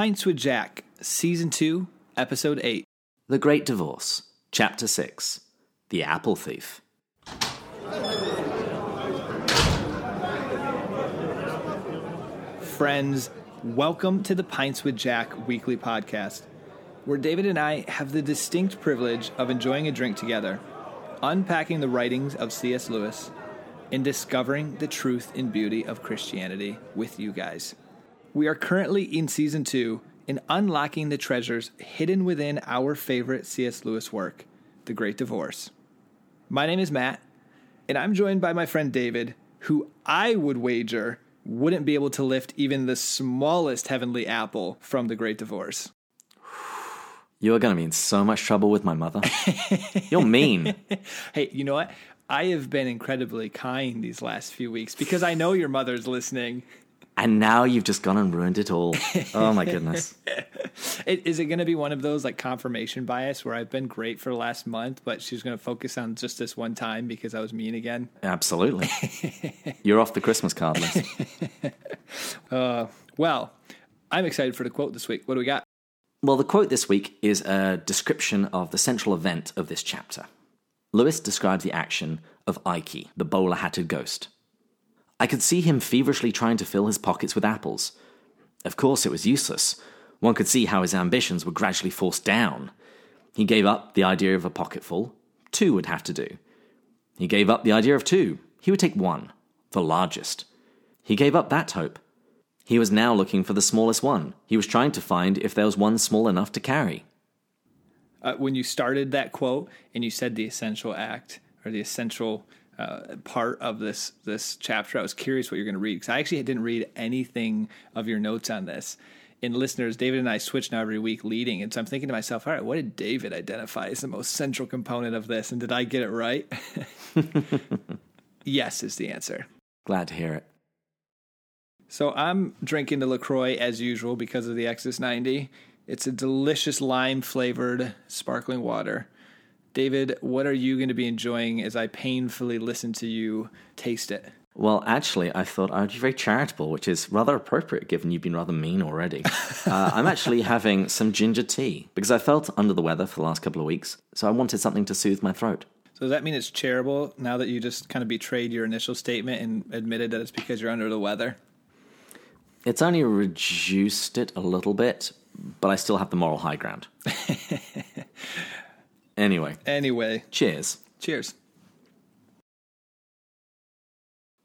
Pints with Jack, Season 2, Episode 8. The Great Divorce, Chapter 6 The Apple Thief. Friends, welcome to the Pints with Jack weekly podcast, where David and I have the distinct privilege of enjoying a drink together, unpacking the writings of C.S. Lewis, and discovering the truth and beauty of Christianity with you guys. We are currently in season two in unlocking the treasures hidden within our favorite C.S. Lewis work, The Great Divorce. My name is Matt, and I'm joined by my friend David, who I would wager wouldn't be able to lift even the smallest heavenly apple from The Great Divorce. You are going to be in so much trouble with my mother. You're mean. Hey, you know what? I have been incredibly kind these last few weeks because I know your mother's listening. And now you've just gone and ruined it all. Oh my goodness. Is it going to be one of those like confirmation bias where I've been great for the last month, but she's going to focus on just this one time because I was mean again? Absolutely. You're off the Christmas card list. Uh, well, I'm excited for the quote this week. What do we got? Well, the quote this week is a description of the central event of this chapter. Lewis describes the action of Ike, the bowler hatted ghost. I could see him feverishly trying to fill his pockets with apples. Of course, it was useless. One could see how his ambitions were gradually forced down. He gave up the idea of a pocketful. Two would have to do. He gave up the idea of two. He would take one, the largest. He gave up that hope. He was now looking for the smallest one. He was trying to find if there was one small enough to carry. Uh, when you started that quote and you said the essential act or the essential uh, part of this this chapter, I was curious what you're going to read because I actually didn't read anything of your notes on this. And listeners, David and I switch now every week leading, and so I'm thinking to myself, all right, what did David identify as the most central component of this, and did I get it right? yes, is the answer. Glad to hear it. So I'm drinking the LaCroix as usual because of the Exodus 90. It's a delicious lime flavored sparkling water. David, what are you going to be enjoying as I painfully listen to you taste it? Well, actually, I thought I would be very charitable, which is rather appropriate given you've been rather mean already. uh, I'm actually having some ginger tea because I felt under the weather for the last couple of weeks, so I wanted something to soothe my throat. So does that mean it's charitable now that you just kind of betrayed your initial statement and admitted that it's because you're under the weather? It's only reduced it a little bit, but I still have the moral high ground. anyway, Anyway, cheers. cheers.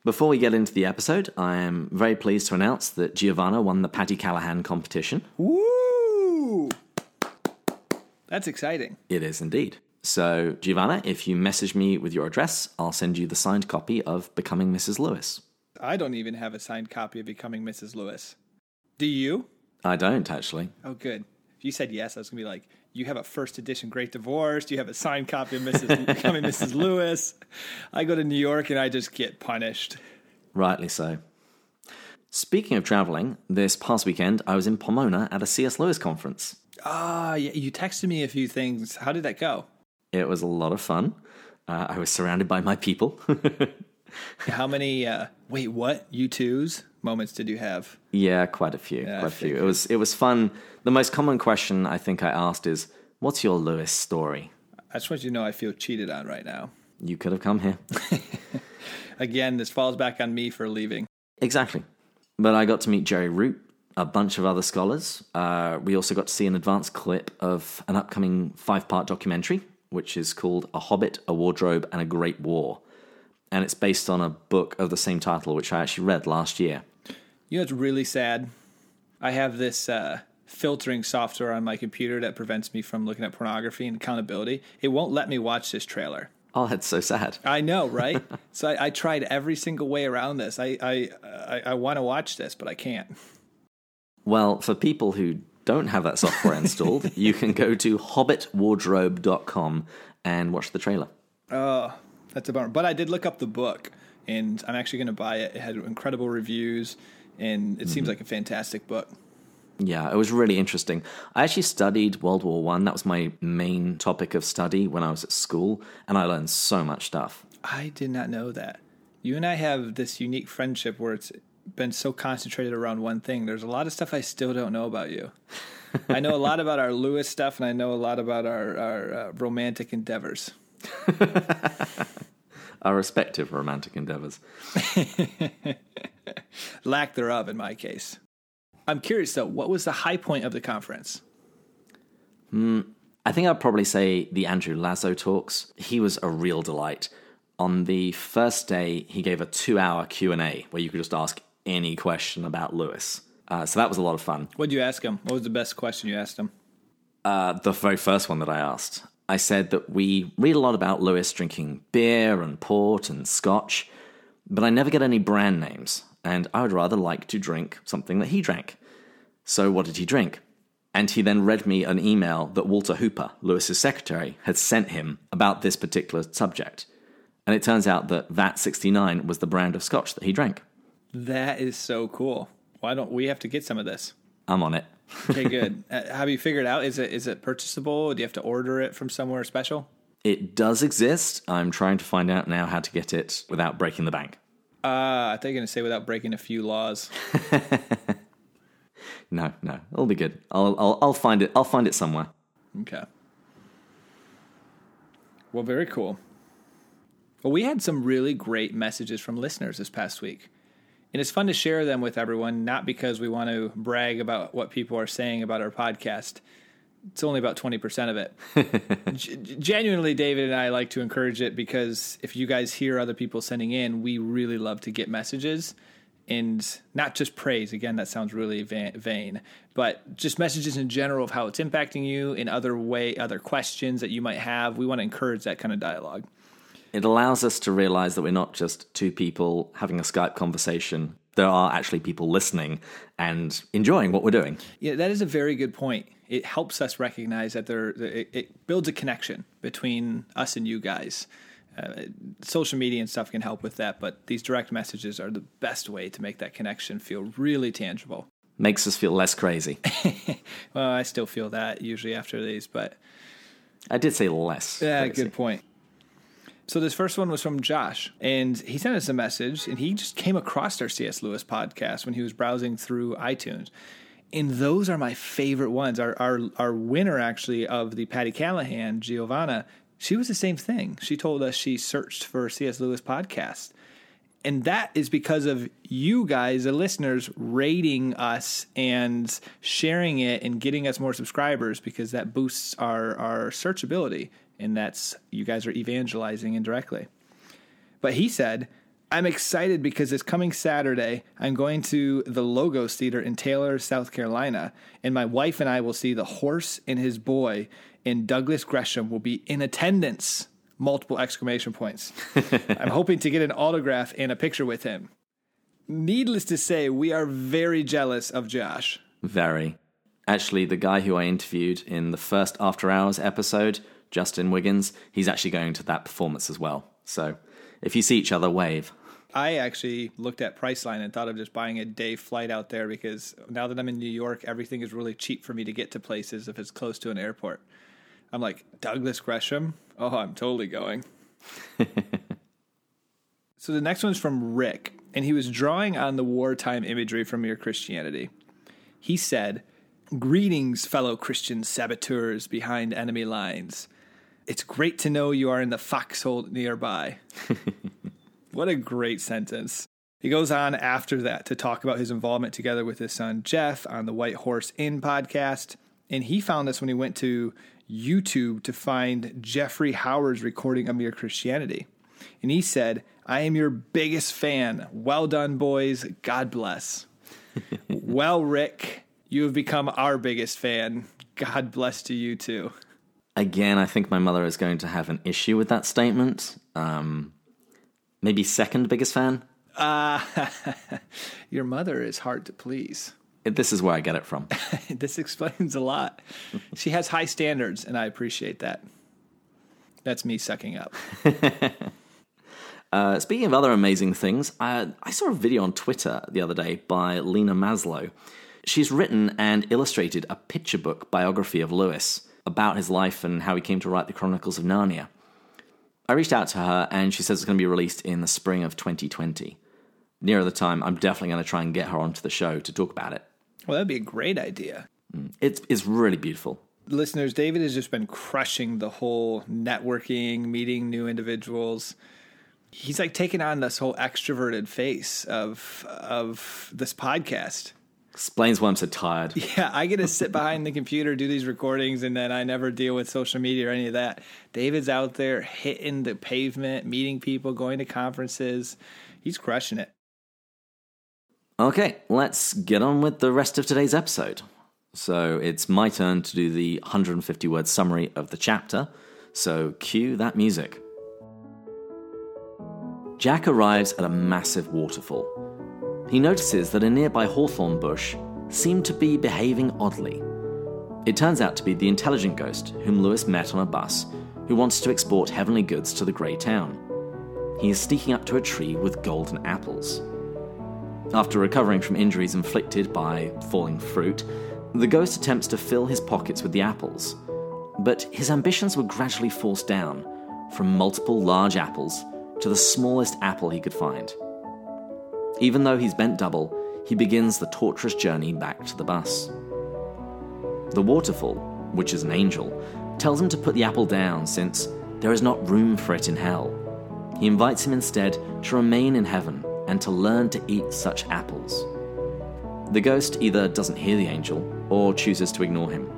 Before we get into the episode, I am very pleased to announce that Giovanna won the Patti Callahan competition. Woo! That's exciting. It is indeed. So, Giovanna, if you message me with your address, I'll send you the signed copy of Becoming Mrs. Lewis. I don't even have a signed copy of Becoming Mrs. Lewis. Do you? I don't, actually. Oh, good. If you said yes, I was going to be like, you have a first edition Great Divorce. You have a signed copy of Mrs. Becoming Mrs. Lewis. I go to New York and I just get punished. Rightly so. Speaking of traveling, this past weekend I was in Pomona at a C.S. Lewis conference. Ah, yeah, you texted me a few things. How did that go? It was a lot of fun. Uh, I was surrounded by my people. How many? Uh, wait, what? You twos moments did you have? yeah, quite a few. I quite a few. It was it was fun. The most common question I think I asked is, "What's your Lewis story?" I just want you to know I feel cheated on right now. You could have come here. Again, this falls back on me for leaving. Exactly. But I got to meet Jerry Root, a bunch of other scholars. Uh, we also got to see an advanced clip of an upcoming five part documentary, which is called A Hobbit, a Wardrobe, and a Great War. And it's based on a book of the same title, which I actually read last year. You know, it's really sad. I have this uh, filtering software on my computer that prevents me from looking at pornography and accountability. It won't let me watch this trailer. Oh, that's so sad. I know, right? so I, I tried every single way around this. I I I, I want to watch this, but I can't. Well, for people who don't have that software installed, you can go to hobbitwardrobe.com and watch the trailer. Oh, that's a bummer. But I did look up the book, and I'm actually going to buy it. It had incredible reviews, and it seems like a fantastic book. Yeah, it was really interesting. I actually studied World War One. That was my main topic of study when I was at school, and I learned so much stuff. I did not know that. You and I have this unique friendship where it's been so concentrated around one thing. There's a lot of stuff I still don't know about you. I know a lot about our Lewis stuff, and I know a lot about our, our uh, romantic endeavors. Our respective romantic endeavors. Lack thereof, in my case. I'm curious, though, what was the high point of the conference? I think I'd probably say the Andrew Lazo talks. He was a real delight. On the first day, he gave a two-hour Q&A where you could just ask any question about Lewis. Uh, so that was a lot of fun. What did you ask him? What was the best question you asked him? Uh, the very first one that I asked, I said that we read a lot about Lewis drinking beer and port and scotch, but I never get any brand names, and I would rather like to drink something that he drank. So what did he drink? And he then read me an email that Walter Hooper, Lewis's secretary, had sent him about this particular subject. And it turns out that VAT 69 was the brand of scotch that he drank. That is so cool. Why don't we have to get some of this? I'm on it. Okay, good. uh, have you figured out is it is it purchasable? Do you have to order it from somewhere special? It does exist. I'm trying to find out now how to get it without breaking the bank. Uh, I thought you were going to say without breaking a few laws. No, no, it'll be good. I'll, I'll, I'll find it. I'll find it somewhere. Okay. Well, very cool. Well, we had some really great messages from listeners this past week. And it's fun to share them with everyone, not because we want to brag about what people are saying about our podcast. It's only about 20% of it. G- genuinely, David and I like to encourage it because if you guys hear other people sending in, we really love to get messages and not just praise. Again, that sounds really va- vain, but just messages in general of how it's impacting you in other way, other questions that you might have. We want to encourage that kind of dialogue. It allows us to realize that we're not just two people having a Skype conversation. There are actually people listening and enjoying what we're doing. Yeah, that is a very good point. It helps us recognize that there it, it builds a connection between us and you guys. Uh, social media and stuff can help with that, but these direct messages are the best way to make that connection feel really tangible. Makes us feel less crazy. Well, I still feel that usually after these, but I did say less. Yeah, crazy. good point. So this first one was from Josh, and he sent us a message, and he just came across our C.S. Lewis podcast when he was browsing through iTunes. And those are my favorite ones. Our our our winner actually of the Patti Callahan, Giovanna, she was the same thing. She told us she searched for C.S. Lewis podcast. And that is because of you guys, the listeners, rating us and sharing it and getting us more subscribers because that boosts our, our searchability. And that's you guys are evangelizing indirectly. But he said, I'm excited because this coming Saturday, I'm going to the Logos Theater in Taylor, South Carolina, and my wife and I will see The Horse and His Boy, and Douglas Gresham will be in attendance. Multiple exclamation points. I'm hoping to get an autograph and a picture with him. Needless to say, we are very jealous of Josh. Very. Actually, the guy who I interviewed in the first After Hours episode, Justin Wiggins, he's actually going to that performance as well. So if you see each other, wave. I actually looked at Priceline and thought of just buying a day flight out there because now that I'm in New York, everything is really cheap for me to get to places if it's close to an airport. I'm like, Douglas Gresham? Oh, I'm totally going. so the next one's from Rick, and he was drawing on the wartime imagery from your Christianity. He said, Greetings, fellow Christian saboteurs behind enemy lines. It's great to know you are in the foxhole nearby. what a great sentence. He goes on after that to talk about his involvement together with his son Jeff on the White Horse Inn podcast. And he found this when he went to YouTube to find Geoffrey Howard's recording of Mere Christianity. And he said, I am your biggest fan. Well done, boys. God bless. well, Rick, you have become our biggest fan. God bless to you too. Again, I think my mother is going to have an issue with that statement. Um, maybe second biggest fan. Uh, your mother is hard to please. This is where I get it from. this explains a lot. She has high standards, and I appreciate that. That's me sucking up. Uh, speaking of other amazing things, I, I saw a video on Twitter the other day by Lena Maslow. She's written and illustrated a picture book biography of Lewis about his life and how he came to write the Chronicles of Narnia. I reached out to her and she says it's going to be released in the spring of 2020. Nearer the time, I'm definitely going to try and get her onto the show to talk about it. Well, that'd be a great idea. Mm, it's it's really beautiful. Listeners, David has just been crushing the whole networking, meeting new individuals. He's like taking on this whole extroverted face of of this podcast. Explains why I'm so tired. Yeah, I get to sit behind the computer, do these recordings, and then I never deal with social media or any of that. David's out there hitting the pavement, meeting people, going to conferences. He's crushing it. Okay, let's get on with the rest of today's episode. So it's my turn to do the 150 word summary of the chapter. So cue that music. Jack arrives at a massive waterfall. He notices that a nearby hawthorn bush seemed to be behaving oddly. It turns out to be the intelligent ghost whom Lewis met on a bus who wants to export heavenly goods to the grey town. He is sneaking up to a tree with golden apples. After recovering from injuries inflicted by falling fruit, the ghost attempts to fill his pockets with the apples. But his ambitions were gradually forced down from multiple large apples to the smallest apple he could find. Even though he's bent double, he begins the torturous journey back to the bus. The waterfall, which is an angel, tells him to put the apple down since there is not room for it in hell. He invites him instead to remain in heaven and to learn to eat such apples. The ghost either doesn't hear the angel or chooses to ignore him.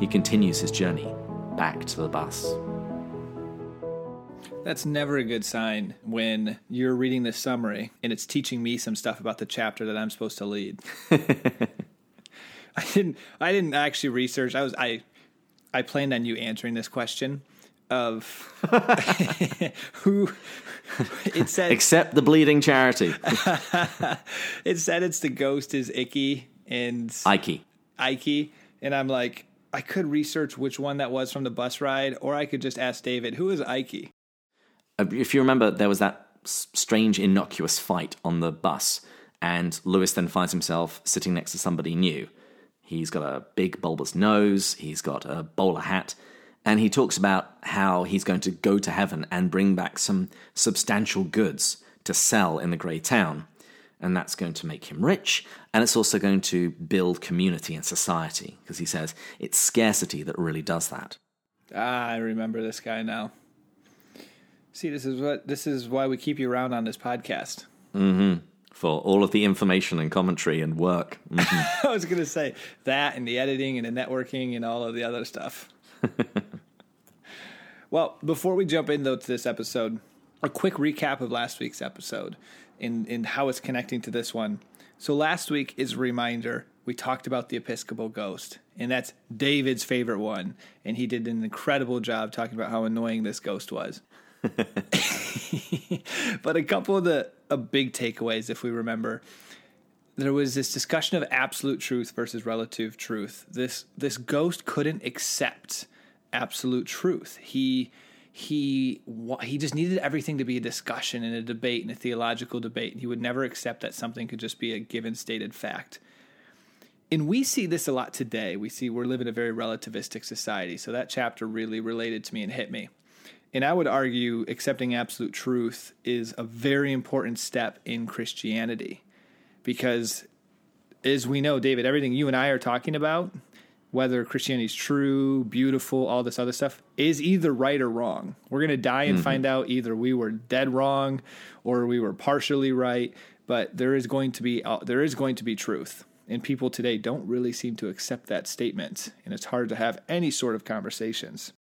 He continues his journey back to the bus. That's never a good sign when you're reading the summary and it's teaching me some stuff about the chapter that I'm supposed to lead. I didn't I didn't actually research. I was I I planned on you answering this question of who it said Except the bleeding charity. it said it's the ghost is Icky and Ike. Ike and I'm like I could research which one that was from the bus ride or I could just ask David who is Ike Uh, If you remember, there was that strange, innocuous fight on the bus, and Lewis then finds himself sitting next to somebody new. He's got a big bulbous nose, he's got a bowler hat, and he talks about how he's going to go to heaven and bring back some substantial goods to sell in the grey town. And that's going to make him rich, and it's also going to build community and society, because he says it's scarcity that really does that. Ah, I remember this guy now. See, this is what this is why we keep you around on this podcast. For all of the information and commentary and work. Mhm. I was going to say that and the editing and the networking and all of the other stuff. well, before we jump in though to this episode, a quick recap of last week's episode and, and how it's connecting to this one. So last week is a reminder we talked about the Episcopal ghost, and that's David's favorite one, and he did an incredible job talking about how annoying this ghost was. but a couple of the big takeaways, if we remember, there was this discussion of absolute truth versus relative truth. This this ghost couldn't accept absolute truth. He he he just needed everything to be a discussion and a debate and a theological debate. He would never accept that something could just be a given stated fact. And we see this a lot today. We see we're living in a very relativistic society. So that chapter really related to me and hit me. And I would argue accepting absolute truth is a very important step in Christianity because, as we know, David, everything you and I are talking about, whether Christianity is true, beautiful, all this other stuff, is either right or wrong. We're going to die and find out either we were dead wrong or we were partially right. But there is going to be uh, there is going to be truth, and people today don't really seem to accept that statement, and it's hard to have any sort of conversations.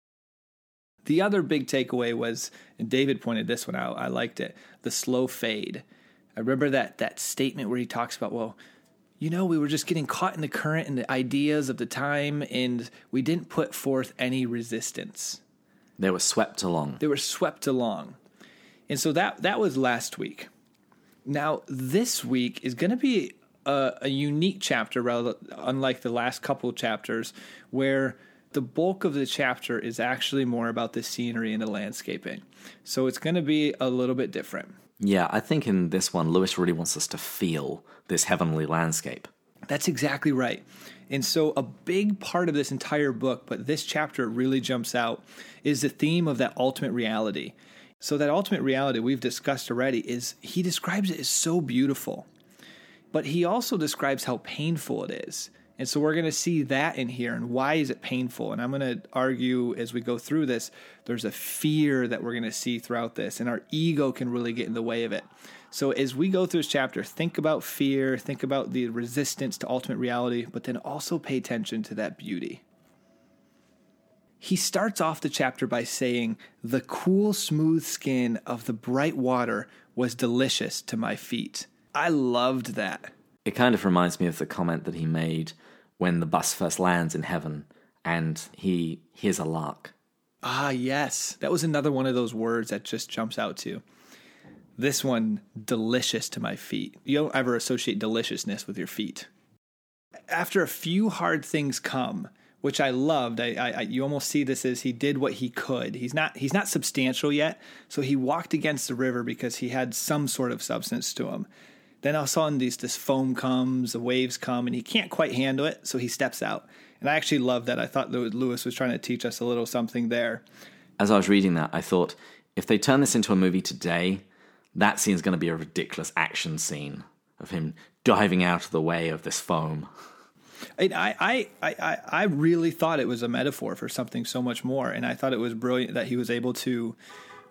The other big takeaway was, and David pointed this one out, I liked it, the slow fade. I remember that that statement where he talks about, well, you know, we were just getting caught in the current and the ideas of the time, and we didn't put forth any resistance. They were swept along. They were swept along. And so that that was last week. Now, this week is going to be a, a unique chapter, rel- unlike the last couple chapters, where the bulk of the chapter is actually more about the scenery and the landscaping. So it's going to be a little bit different. Yeah, I think in this one, Lewis really wants us to feel this heavenly landscape. That's exactly right. And so, a big part of this entire book, but this chapter really jumps out, is the theme of that ultimate reality. So, that ultimate reality we've discussed already is he describes it as so beautiful, but he also describes how painful it is. And so we're going to see that in here and why is it painful? And I'm going to argue as we go through this, there's a fear that we're going to see throughout this, and our ego can really get in the way of it. So as we go through this chapter, think about fear, think about the resistance to ultimate reality, but then also pay attention to that beauty. He starts off the chapter by saying, The cool, smooth skin of the bright water was delicious to my feet. I loved that. It kind of reminds me of the comment that he made when the bus first lands in heaven and he hears a lark. Ah, yes. That was another one of those words that just jumps out to. This one, delicious to my feet. You don't ever associate deliciousness with your feet. After a few hard things come, which I loved. I, I, you almost see this as he did what he could. He's not he's not substantial yet, so he walked against the river because he had some sort of substance to him. Then all of a sudden, these, this foam comes, the waves come, and he can't quite handle it, so he steps out. And I actually love that. I thought Lewis was trying to teach us a little something there. As I was reading that, I thought if they turn this into a movie today, that scene is going to be a ridiculous action scene of him diving out of the way of this foam. I, I, I, I really thought it was a metaphor for something so much more, and I thought it was brilliant that he was able to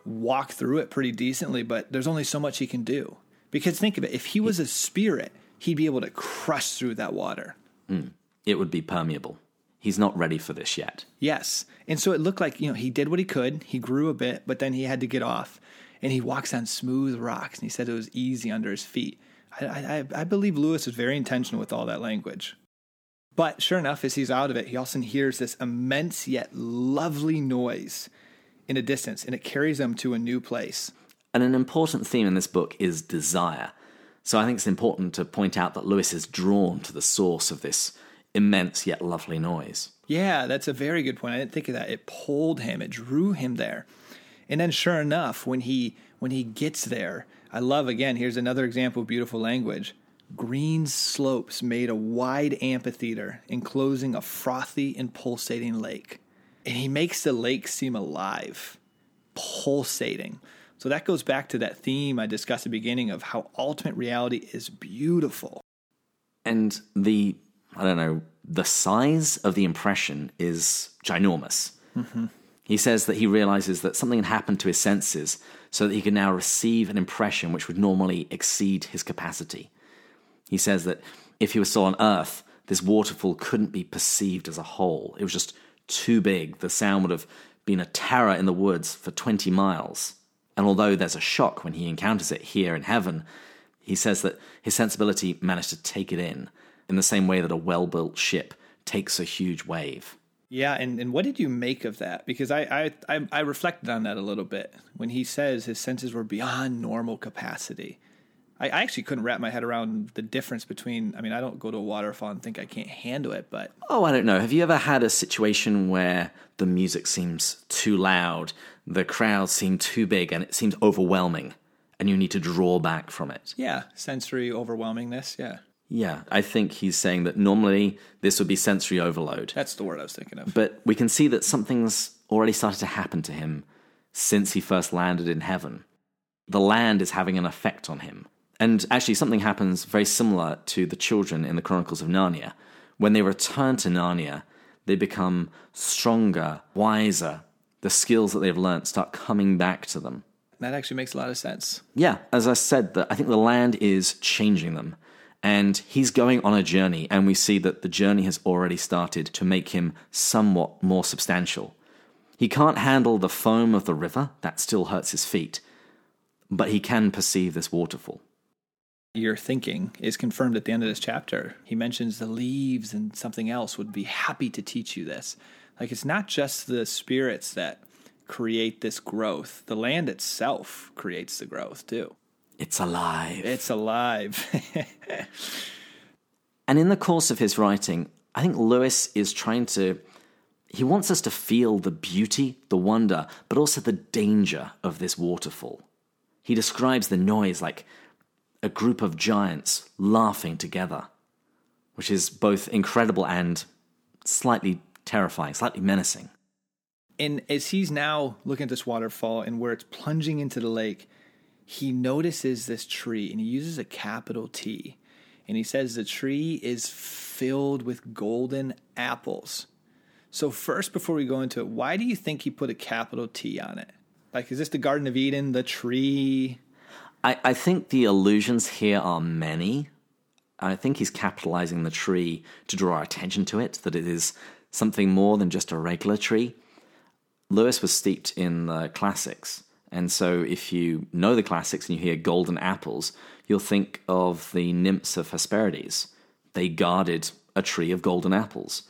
walk through it pretty decently. But there's only so much he can do. Because think of it, if he was a spirit, he'd be able to crush through that water. Mm. It would be permeable. He's not ready for this yet. Yes. And so it looked like, you know, he did what he could. He grew a bit, but then he had to get off. And he walks on smooth rocks, and he said it was easy under his feet. I, I, I believe Lewis was very intentional with all that language. But sure enough, as he's out of it, he also hears this immense yet lovely noise in a distance, and it carries him to a new place. And an important theme in this book is desire. So I think it's important to point out that Lewis is drawn to the source of this immense yet lovely noise. Yeah, that's a very good point. I didn't think of that. It pulled him, it drew him there. And then sure enough, when he when he gets there, I love again, here's another example of beautiful language. Green slopes made a wide amphitheater enclosing a frothy and pulsating lake. And he makes the lake seem alive, pulsating. So that goes back to that theme I discussed at the beginning of how ultimate reality is beautiful. And the, I don't know, the size of the impression is ginormous. Mm-hmm. He says that he realizes that something had happened to his senses so that he can now receive an impression which would normally exceed his capacity. He says that if he was still on Earth, this waterfall couldn't be perceived as a whole. It was just too big. The sound would have been a terror in the woods for 20 miles. And although there's a shock when he encounters it here in heaven, he says that his sensibility managed to take it in, in the same way that a well built ship takes a huge wave. Yeah, and, and what did you make of that? Because I, I, I, I reflected on that a little bit when he says his senses were beyond normal capacity. I, I actually couldn't wrap my head around the difference between. I mean, I don't go to a waterfall and think I can't handle it, but oh, I don't know. Have you ever had a situation where the music seems too loud, the crowd seems too big, and it seems overwhelming, and you need to draw back from it? Yeah, sensory overwhelmingness. Yeah. Yeah, I think he's saying that normally this would be sensory overload. That's the word I was thinking of. But we can see that something's already started to happen to him since he first landed in heaven. The land is having an effect on him. And actually, something happens very similar to the children in the Chronicles of Narnia. When they return to Narnia, they become stronger, wiser. The skills that they've learnt start coming back to them. That actually makes a lot of sense. Yeah, as I said, that I think the land is changing them. And he's going on a journey, and we see that the journey has already started to make him somewhat more substantial. He can't handle the foam of the river, that still hurts his feet, but he can perceive this waterfall your thinking is confirmed at the end of this chapter. He mentions the leaves and something else would be happy to teach you this. Like it's not just the spirits that create this growth, the land itself creates the growth too. It's alive. It's alive. and in the course of his writing, I think Lewis is trying to. He wants us to feel the beauty, the wonder, but also the danger of this waterfall. He describes the noise like a group of giants laughing together, which is both incredible and slightly terrifying, slightly menacing. And as he's now looking at this waterfall and where it's plunging into the lake, he notices this tree and he uses a capital T. and he says the tree is filled with golden apples. So, first, before we go into it, why do you think he put a capital T on it? Like, is this the Garden of Eden, the tree? I, I think the allusions here are many. I think he's capitalizing the tree to draw our attention to it, that it is something more than just a regular tree. Lewis was steeped in the classics, and so if you know the classics and you hear golden apples, you'll think of the nymphs of Hesperides. They guarded a tree of golden apples.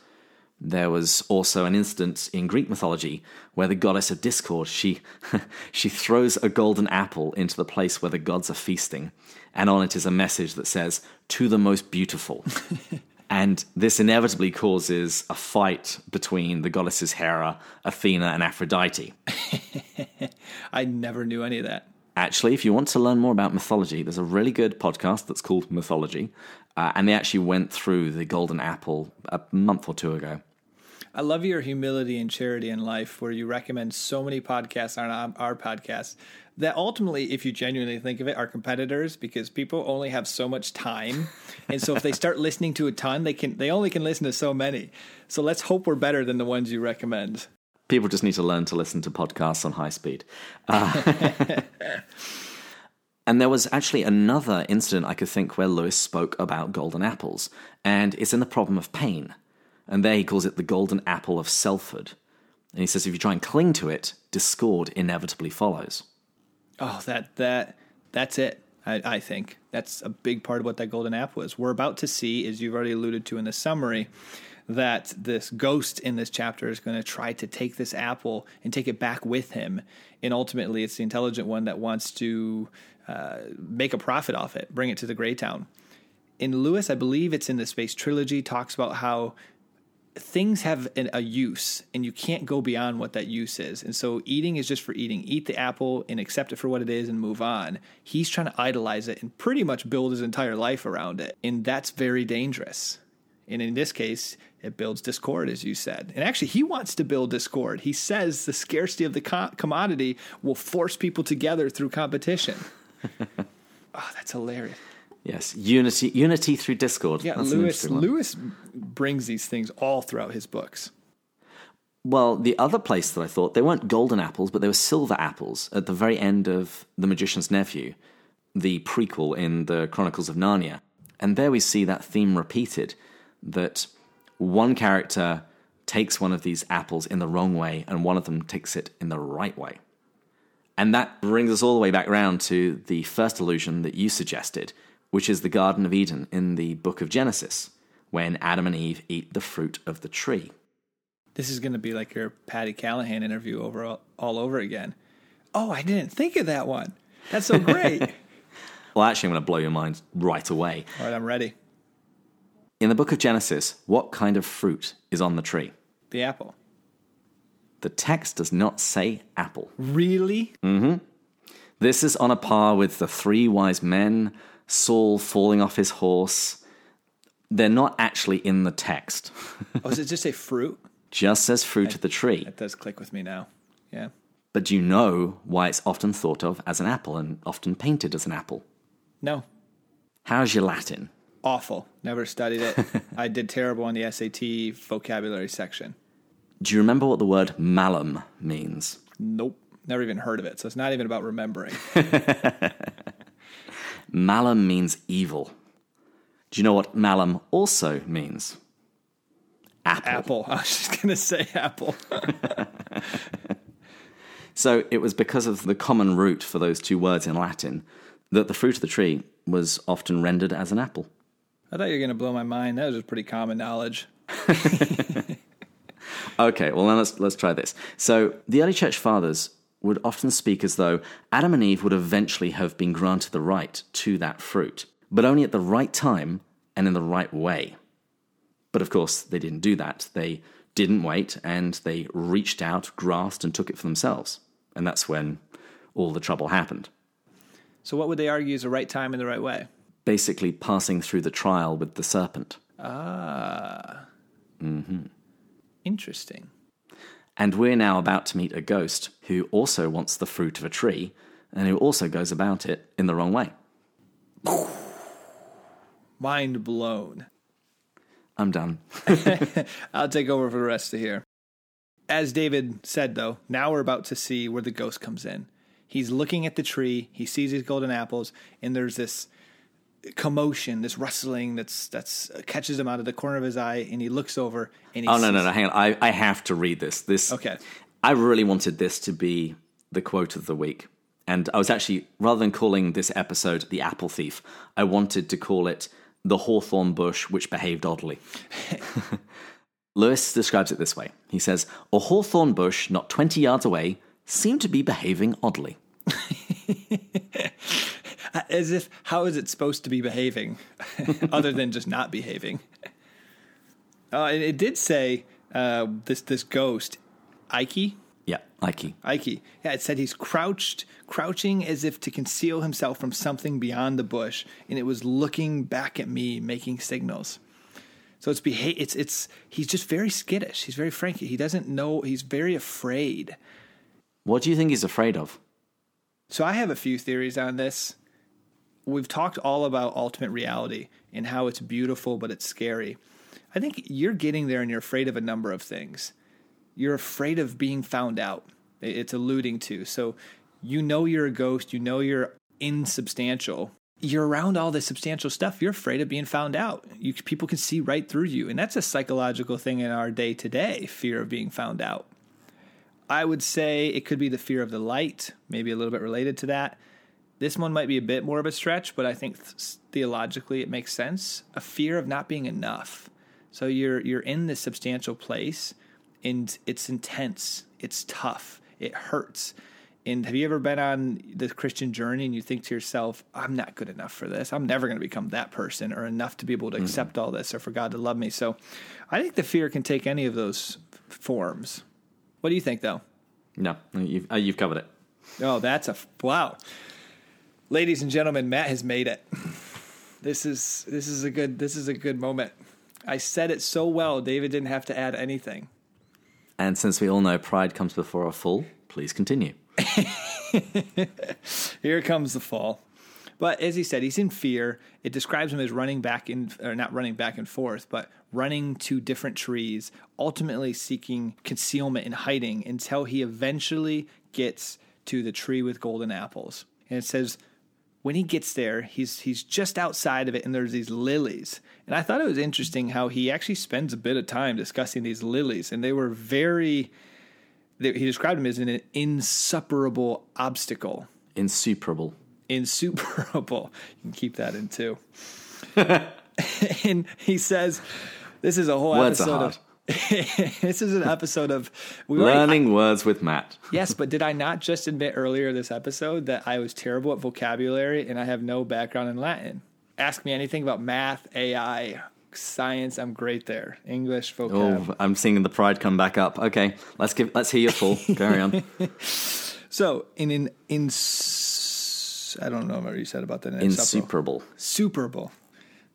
There was also an instance in Greek mythology where the goddess of discord she she throws a golden apple into the place where the gods are feasting, and on it is a message that says "to the most beautiful." and this inevitably causes a fight between the goddesses Hera, Athena, and Aphrodite. I never knew any of that. Actually, if you want to learn more about mythology, there's a really good podcast that's called Mythology, uh, and they actually went through the golden apple a month or two ago. I love your humility and charity in life, where you recommend so many podcasts on our podcast that ultimately, if you genuinely think of it, are competitors because people only have so much time, and so if they start listening to a ton, they can they only can listen to so many. So let's hope we're better than the ones you recommend. People just need to learn to listen to podcasts on high speed. Uh, and there was actually another incident I could think where Lewis spoke about golden apples, and it's in the problem of pain. And there he calls it the golden apple of selfhood. And he says if you try and cling to it, discord inevitably follows. Oh, that that that's it. I, I think that's a big part of what that golden apple is. We're about to see, as you've already alluded to in the summary, that this ghost in this chapter is going to try to take this apple and take it back with him, and ultimately, it's the intelligent one that wants to uh, make a profit off it, bring it to the Gray Town. In Lewis, I believe it's in the Space Trilogy, talks about how things have an, a use and you can't go beyond what that use is. And so eating is just for eating. Eat the apple and accept it for what it is and move on. He's trying to idolize it and pretty much build his entire life around it. And that's very dangerous. And in this case, it builds discord, as you said. And actually, he wants to build discord. He says the scarcity of the co- commodity will force people together through competition. oh, that's hilarious. Yes, unity, unity through discord. Yeah, That's Lewis. Lewis brings these things all throughout his books. Well, the other place that I thought they weren't golden apples, but they were silver apples at the very end of The Magician's Nephew, the prequel in the Chronicles of Narnia, and there we see that theme repeated that one character takes one of these apples in the wrong way, and one of them takes it in the right way. And that brings us all the way back round to the first illusion that you suggested, which is the Garden of Eden in the book of Genesis, when Adam and Eve eat the fruit of the tree. This is going to be like your Patti Callahan interview over all, all over again. Oh, I didn't think of that one. That's so great. well, actually, I'm going to blow your mind right away. All right, I'm ready. In the book of Genesis, what kind of fruit is on the tree? The apple. The text does not say apple. Really? Mm hmm. This is on a par with the three wise men Saul falling off his horse. They're not actually in the text. oh, does it just say fruit? Just says fruit I, of the tree. That does click with me now. Yeah. But do you know why it's often thought of as an apple and often painted as an apple? No. How's your Latin? Awful. Never studied it. I did terrible on the SAT vocabulary section. Do you remember what the word malum means? Nope. Never even heard of it. So it's not even about remembering. Malum means evil. Do you know what malum also means? Apple. Apple. I was just going to say apple. so it was because of the common root for those two words in Latin that the fruit of the tree was often rendered as an apple. I thought you were going to blow my mind. That was just pretty common knowledge. okay, well, then let's, let's try this. So the early church fathers would often speak as though Adam and Eve would eventually have been granted the right to that fruit, but only at the right time and in the right way. But of course, they didn't do that. They didn't wait and they reached out, grasped, and took it for themselves. And that's when all the trouble happened. So, what would they argue is the right time and the right way? Basically, passing through the trial with the serpent. Ah. Mm-hmm. Interesting. And we're now about to meet a ghost who also wants the fruit of a tree and who also goes about it in the wrong way. Mind blown. I'm done. I'll take over for the rest of here. As David said, though, now we're about to see where the ghost comes in. He's looking at the tree, he sees these golden apples, and there's this commotion, this rustling that's that's uh, catches him out of the corner of his eye, and he looks over and he Oh no, no, no! Hang on, I, I have to read this. This Okay. I really wanted this to be the quote of the week, and I was actually rather than calling this episode "The Apple Thief," I wanted to call it "The Hawthorn Bush Which Behaved Oddly." Lewis describes it this way. He says, "A hawthorn bush not twenty yards away seemed to be behaving oddly." As if how is it supposed to be behaving, other than just not behaving? Uh, it, it did say uh, this this ghost, Ike. Yeah, Ike. Ike. Yeah, it said he's crouched, crouching as if to conceal himself from something beyond the bush, and it was looking back at me, making signals. So it's beha- it's it's he's just very skittish. He's very frank. He doesn't know. He's very afraid. What do you think he's afraid of? So I have a few theories on this. We've talked all about ultimate reality and how it's beautiful, but it's scary. I think you're getting there and you're afraid of a number of things. You're afraid of being found out. It's alluding to. So you know you're a ghost, you know you're insubstantial. You're around all this substantial stuff. You're afraid of being found out. You, people can see right through you. And that's a psychological thing in our day to day fear of being found out. I would say it could be the fear of the light, maybe a little bit related to that. This one might be a bit more of a stretch, but I think th- theologically it makes sense. A fear of not being enough. So you're you're in this substantial place, and it's intense, it's tough, it hurts. And have you ever been on the Christian journey and you think to yourself, I'm not good enough for this. I'm never going to become that person or enough to be able to accept all this or for God to love me. So I think the fear can take any of those forms. What do you think, though? No, you've, uh, you've covered it. Oh, that's a wow. Ladies and gentlemen, Matt has made it. This is this is a good this is a good moment. I said it so well, David didn't have to add anything. And since we all know pride comes before a fall, please continue. Here comes the fall. But as he said, he's in fear. It describes him as running back in, or not running back and forth, but running to different trees, ultimately seeking concealment and hiding until he eventually gets to the tree with golden apples. And it says, when he gets there, he's he's just outside of it, and there's these lilies. And I thought it was interesting how he actually spends a bit of time discussing these lilies, and they were very. They, he described them as an insuperable obstacle Insuperable. insuperable. You can keep that in too. and he says, "This is a whole Words episode of." this is an episode of we already- Learning words with Matt. yes, but did I not just admit earlier this episode that I was terrible at vocabulary and I have no background in Latin? Ask me anything about math, AI, science. I'm great there. English vocab. Oh, I'm seeing the pride come back up. Okay, let's give. Let's hear your full. Carry on. So in in in I don't know what you said about that. Insuperable. Insuperable. superable.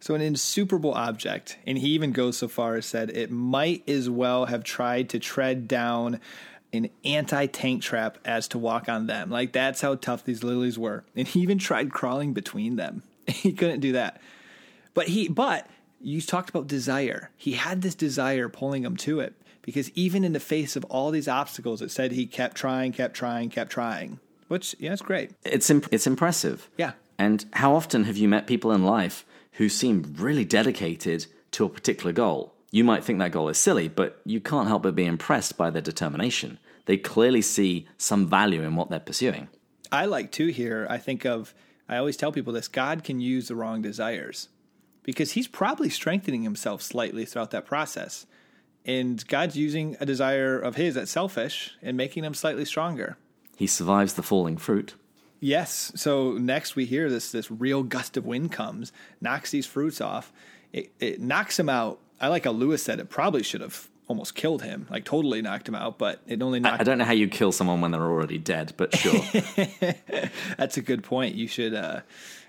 So an insuperable object, and he even goes so far as said it might as well have tried to tread down an anti-tank trap as to walk on them. Like that's how tough these lilies were. And he even tried crawling between them. he couldn't do that. But he but you talked about desire. He had this desire pulling him to it because even in the face of all these obstacles it said he kept trying, kept trying, kept trying. Which yeah, it's great. It's imp- it's impressive. Yeah. And how often have you met people in life who seem really dedicated to a particular goal? You might think that goal is silly, but you can't help but be impressed by their determination. They clearly see some value in what they're pursuing. I like to here. I think of I always tell people this God can use the wrong desires because he's probably strengthening himself slightly throughout that process. And God's using a desire of his that's selfish and making him slightly stronger. He survives the falling fruit. Yes. So next we hear this this real gust of wind comes, knocks these fruits off. It, it knocks him out. I like how Lewis said it probably should have almost killed him, like totally knocked him out, but it only knocked I don't know how you kill someone when they're already dead, but sure. That's a good point. You should, uh,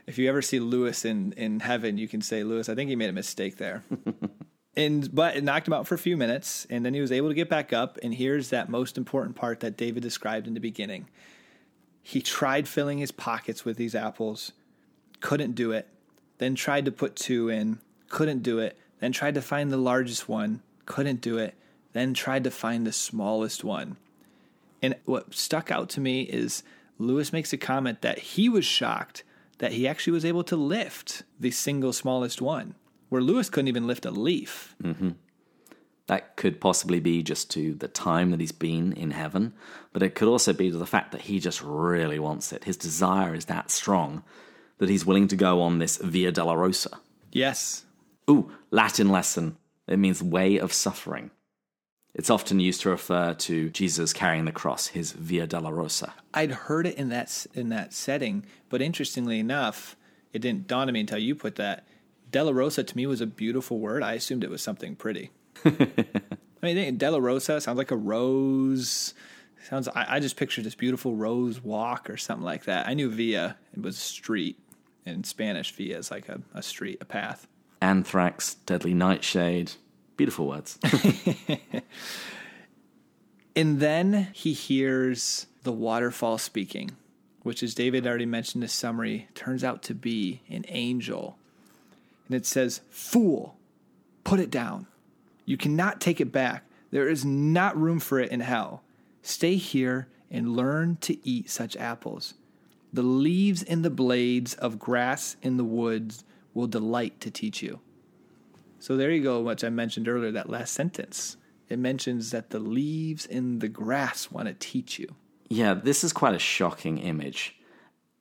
if you ever see Lewis in in heaven, you can say, Lewis, I think he made a mistake there. and but it knocked him out for a few minutes, and then he was able to get back up. And here's that most important part that David described in the beginning. He tried filling his pockets with these apples, couldn't do it. then tried to put two in, couldn't do it, then tried to find the largest one, couldn't do it, then tried to find the smallest one. And what stuck out to me is Lewis makes a comment that he was shocked that he actually was able to lift the single smallest one, where Lewis couldn't even lift a leaf. Mm-hmm. That could possibly be just to the time that he's been in heaven, but it could also be to the fact that he just really wants it. His desire is that strong that he's willing to go on this Via Dolorosa. Yes. Ooh, Latin lesson. It means way of suffering. It's often used to refer to Jesus carrying the cross, his Via Dolorosa. I'd heard it in that in that setting, but interestingly enough, it didn't dawn on me until you put that. Dolorosa to me was a beautiful word. I assumed it was something pretty. I mean, Dolorosa sounds like a rose. Sounds. I, I, just pictured this beautiful rose walk or something like that. I knew Via it was a street in Spanish. Via is like a, a street, a path. Anthrax, deadly nightshade. Beautiful words. and then he hears the waterfall speaking, which, as David already mentioned in his summary, turns out to be an angel. And it says, Fool, put it down. You cannot take it back. There is not room for it in hell. Stay here and learn to eat such apples. The leaves and the blades of grass in the woods will delight to teach you. So there you go, which I mentioned earlier, that last sentence. It mentions that the leaves in the grass want to teach you. Yeah, this is quite a shocking image.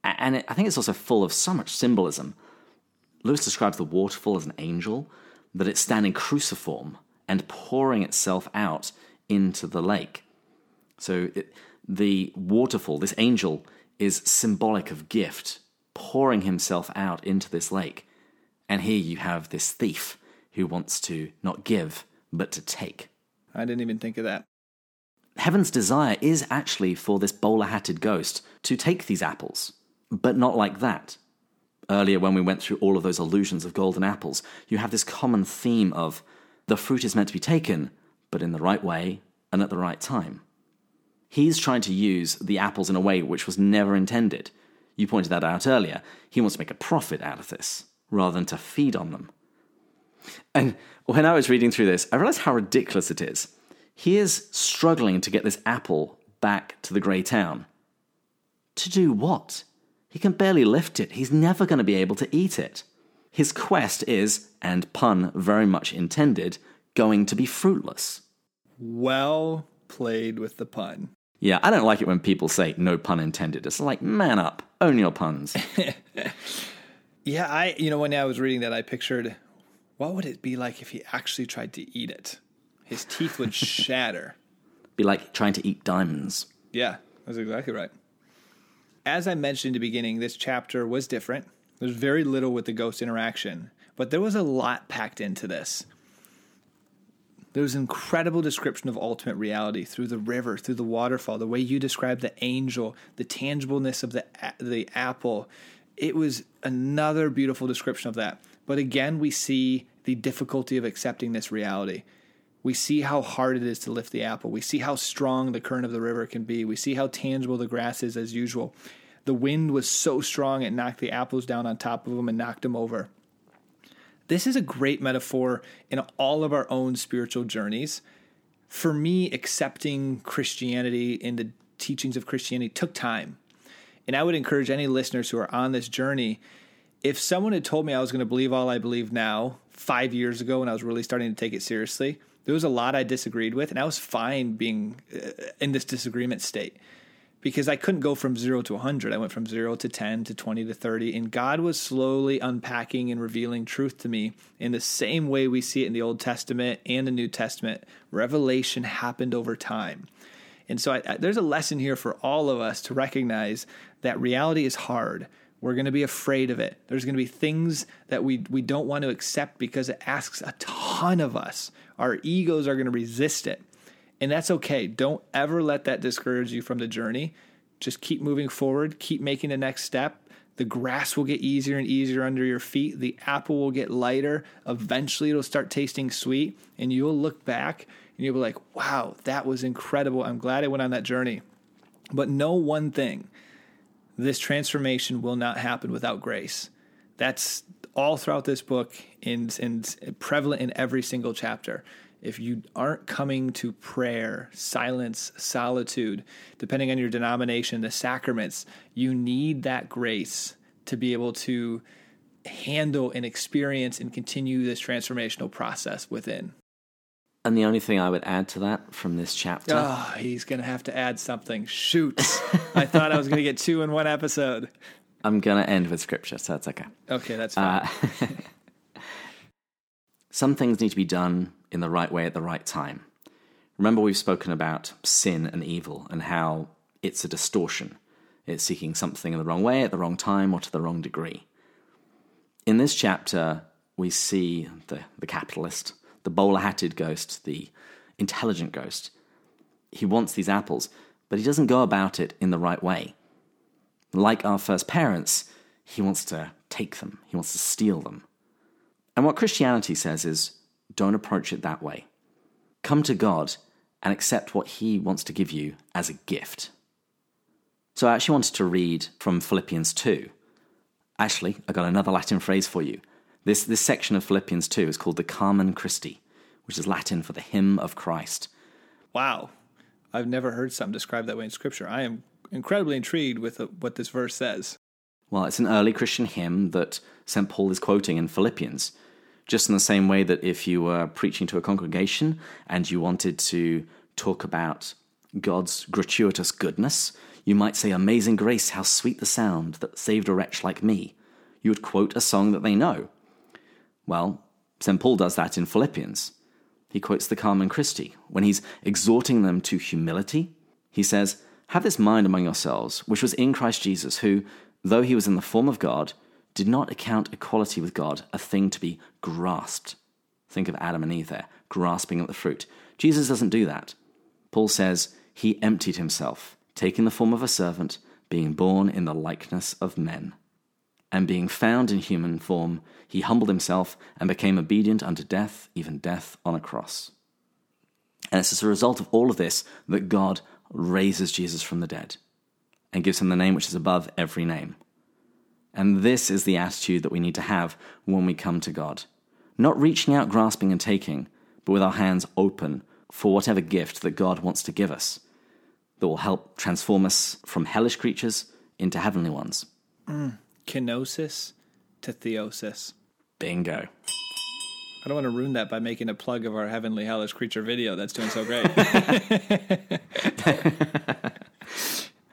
And it, I think it's also full of so much symbolism. Lewis describes the waterfall as an angel, that it's standing cruciform and pouring itself out into the lake. So it, the waterfall, this angel, is symbolic of gift, pouring himself out into this lake. And here you have this thief who wants to not give, but to take. I didn't even think of that. Heaven's desire is actually for this bowler hatted ghost to take these apples, but not like that. Earlier, when we went through all of those illusions of golden apples, you have this common theme of the fruit is meant to be taken, but in the right way and at the right time. He's trying to use the apples in a way which was never intended. You pointed that out earlier. He wants to make a profit out of this, rather than to feed on them. And when I was reading through this, I realized how ridiculous it is. He is struggling to get this apple back to the grey town. To do what? He can barely lift it. He's never going to be able to eat it. His quest is, and pun very much intended, going to be fruitless. Well played with the pun. Yeah, I don't like it when people say no pun intended. It's like, man up, own your puns. yeah, I, you know, when I was reading that, I pictured what would it be like if he actually tried to eat it? His teeth would shatter. Be like trying to eat diamonds. Yeah, that's exactly right. As I mentioned in the beginning, this chapter was different. There's very little with the ghost interaction, but there was a lot packed into this. There was an incredible description of ultimate reality through the river, through the waterfall, the way you described the angel, the tangibleness of the the apple. It was another beautiful description of that. But again, we see the difficulty of accepting this reality. We see how hard it is to lift the apple. We see how strong the current of the river can be. We see how tangible the grass is as usual. The wind was so strong it knocked the apples down on top of them and knocked them over. This is a great metaphor in all of our own spiritual journeys. For me, accepting Christianity and the teachings of Christianity took time. And I would encourage any listeners who are on this journey if someone had told me I was going to believe all I believe now five years ago when I was really starting to take it seriously, there was a lot I disagreed with, and I was fine being uh, in this disagreement state because I couldn't go from zero to 100. I went from zero to 10 to 20 to 30, and God was slowly unpacking and revealing truth to me in the same way we see it in the Old Testament and the New Testament. Revelation happened over time. And so I, I, there's a lesson here for all of us to recognize that reality is hard. We're going to be afraid of it. There's going to be things that we, we don't want to accept because it asks a ton of us. Our egos are going to resist it. And that's okay. Don't ever let that discourage you from the journey. Just keep moving forward, keep making the next step. The grass will get easier and easier under your feet. The apple will get lighter. Eventually, it'll start tasting sweet, and you'll look back and you'll be like, wow, that was incredible. I'm glad I went on that journey. But know one thing this transformation will not happen without grace. That's all throughout this book and, and prevalent in every single chapter. If you aren't coming to prayer, silence, solitude, depending on your denomination, the sacraments, you need that grace to be able to handle and experience and continue this transformational process within. And the only thing I would add to that from this chapter. Oh, he's going to have to add something. Shoot. I thought I was going to get two in one episode. I'm going to end with scripture, so that's okay. Okay, that's fine. Uh, some things need to be done in the right way at the right time. Remember, we've spoken about sin and evil and how it's a distortion. It's seeking something in the wrong way at the wrong time or to the wrong degree. In this chapter, we see the, the capitalist the bowler hatted ghost, the intelligent ghost. He wants these apples, but he doesn't go about it in the right way. Like our first parents, he wants to take them, he wants to steal them. And what Christianity says is don't approach it that way. Come to God and accept what he wants to give you as a gift. So I actually wanted to read from Philippians 2. Actually, I got another Latin phrase for you. This, this section of Philippians 2 is called the Carmen Christi, which is Latin for the hymn of Christ. Wow. I've never heard something described that way in Scripture. I am incredibly intrigued with what this verse says. Well, it's an early Christian hymn that St. Paul is quoting in Philippians. Just in the same way that if you were preaching to a congregation and you wanted to talk about God's gratuitous goodness, you might say, Amazing grace, how sweet the sound that saved a wretch like me. You would quote a song that they know. Well, St. Paul does that in Philippians. He quotes the Carmen Christi. When he's exhorting them to humility, he says, Have this mind among yourselves, which was in Christ Jesus, who, though he was in the form of God, did not account equality with God a thing to be grasped. Think of Adam and Eve there, grasping at the fruit. Jesus doesn't do that. Paul says, He emptied himself, taking the form of a servant, being born in the likeness of men and being found in human form, he humbled himself and became obedient unto death, even death on a cross. And it's as a result of all of this that God raises Jesus from the dead and gives him the name which is above every name. And this is the attitude that we need to have when we come to God. Not reaching out, grasping, and taking, but with our hands open for whatever gift that God wants to give us that will help transform us from hellish creatures into heavenly ones. Mm kenosis to theosis. Bingo. I don't want to ruin that by making a plug of our Heavenly Hellish Creature video that's doing so great.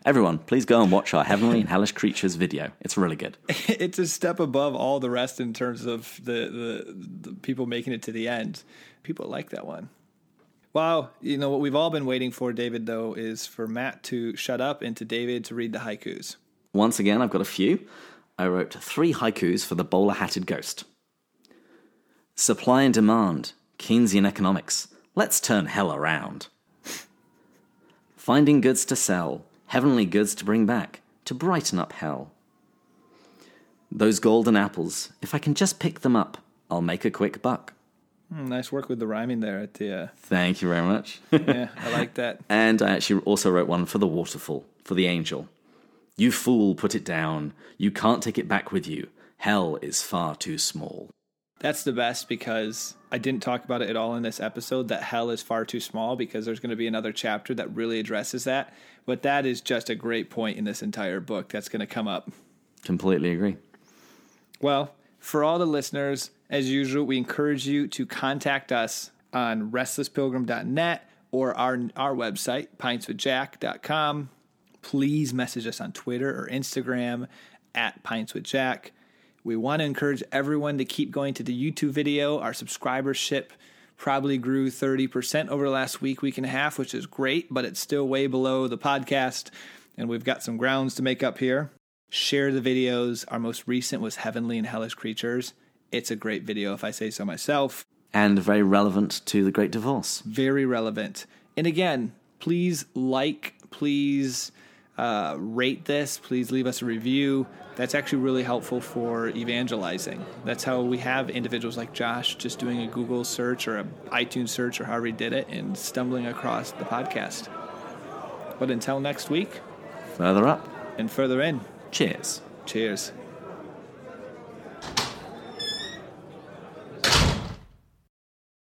Everyone, please go and watch our Heavenly and Hellish Creatures video. It's really good. It's a step above all the rest in terms of the, the, the people making it to the end. People like that one. Wow, you know what we've all been waiting for, David, though, is for Matt to shut up and to David to read the haikus. Once again, I've got a few. I wrote three haikus for the bowler hatted ghost. Supply and demand, Keynesian economics. Let's turn hell around. Finding goods to sell, heavenly goods to bring back, to brighten up hell. Those golden apples, if I can just pick them up, I'll make a quick buck. Mm, nice work with the rhyming there at the. Uh... Thank you very much. yeah, I like that. And I actually also wrote one for the waterfall, for the angel. You fool, put it down. You can't take it back with you. Hell is far too small. That's the best because I didn't talk about it at all in this episode that hell is far too small because there's going to be another chapter that really addresses that. But that is just a great point in this entire book that's going to come up. Completely agree. Well, for all the listeners, as usual, we encourage you to contact us on restlesspilgrim.net or our, our website, pintswithjack.com please message us on Twitter or Instagram at Pints with Jack. We want to encourage everyone to keep going to the YouTube video. Our subscribership probably grew 30% over the last week, week and a half, which is great, but it's still way below the podcast. And we've got some grounds to make up here. Share the videos. Our most recent was Heavenly and Hellish Creatures. It's a great video, if I say so myself. And very relevant to the Great Divorce. Very relevant. And again, please like, please uh, rate this. Please leave us a review. That's actually really helpful for evangelizing. That's how we have individuals like Josh just doing a Google search or an iTunes search or however he did it and stumbling across the podcast. But until next week, further up and further in. Cheers. Cheers.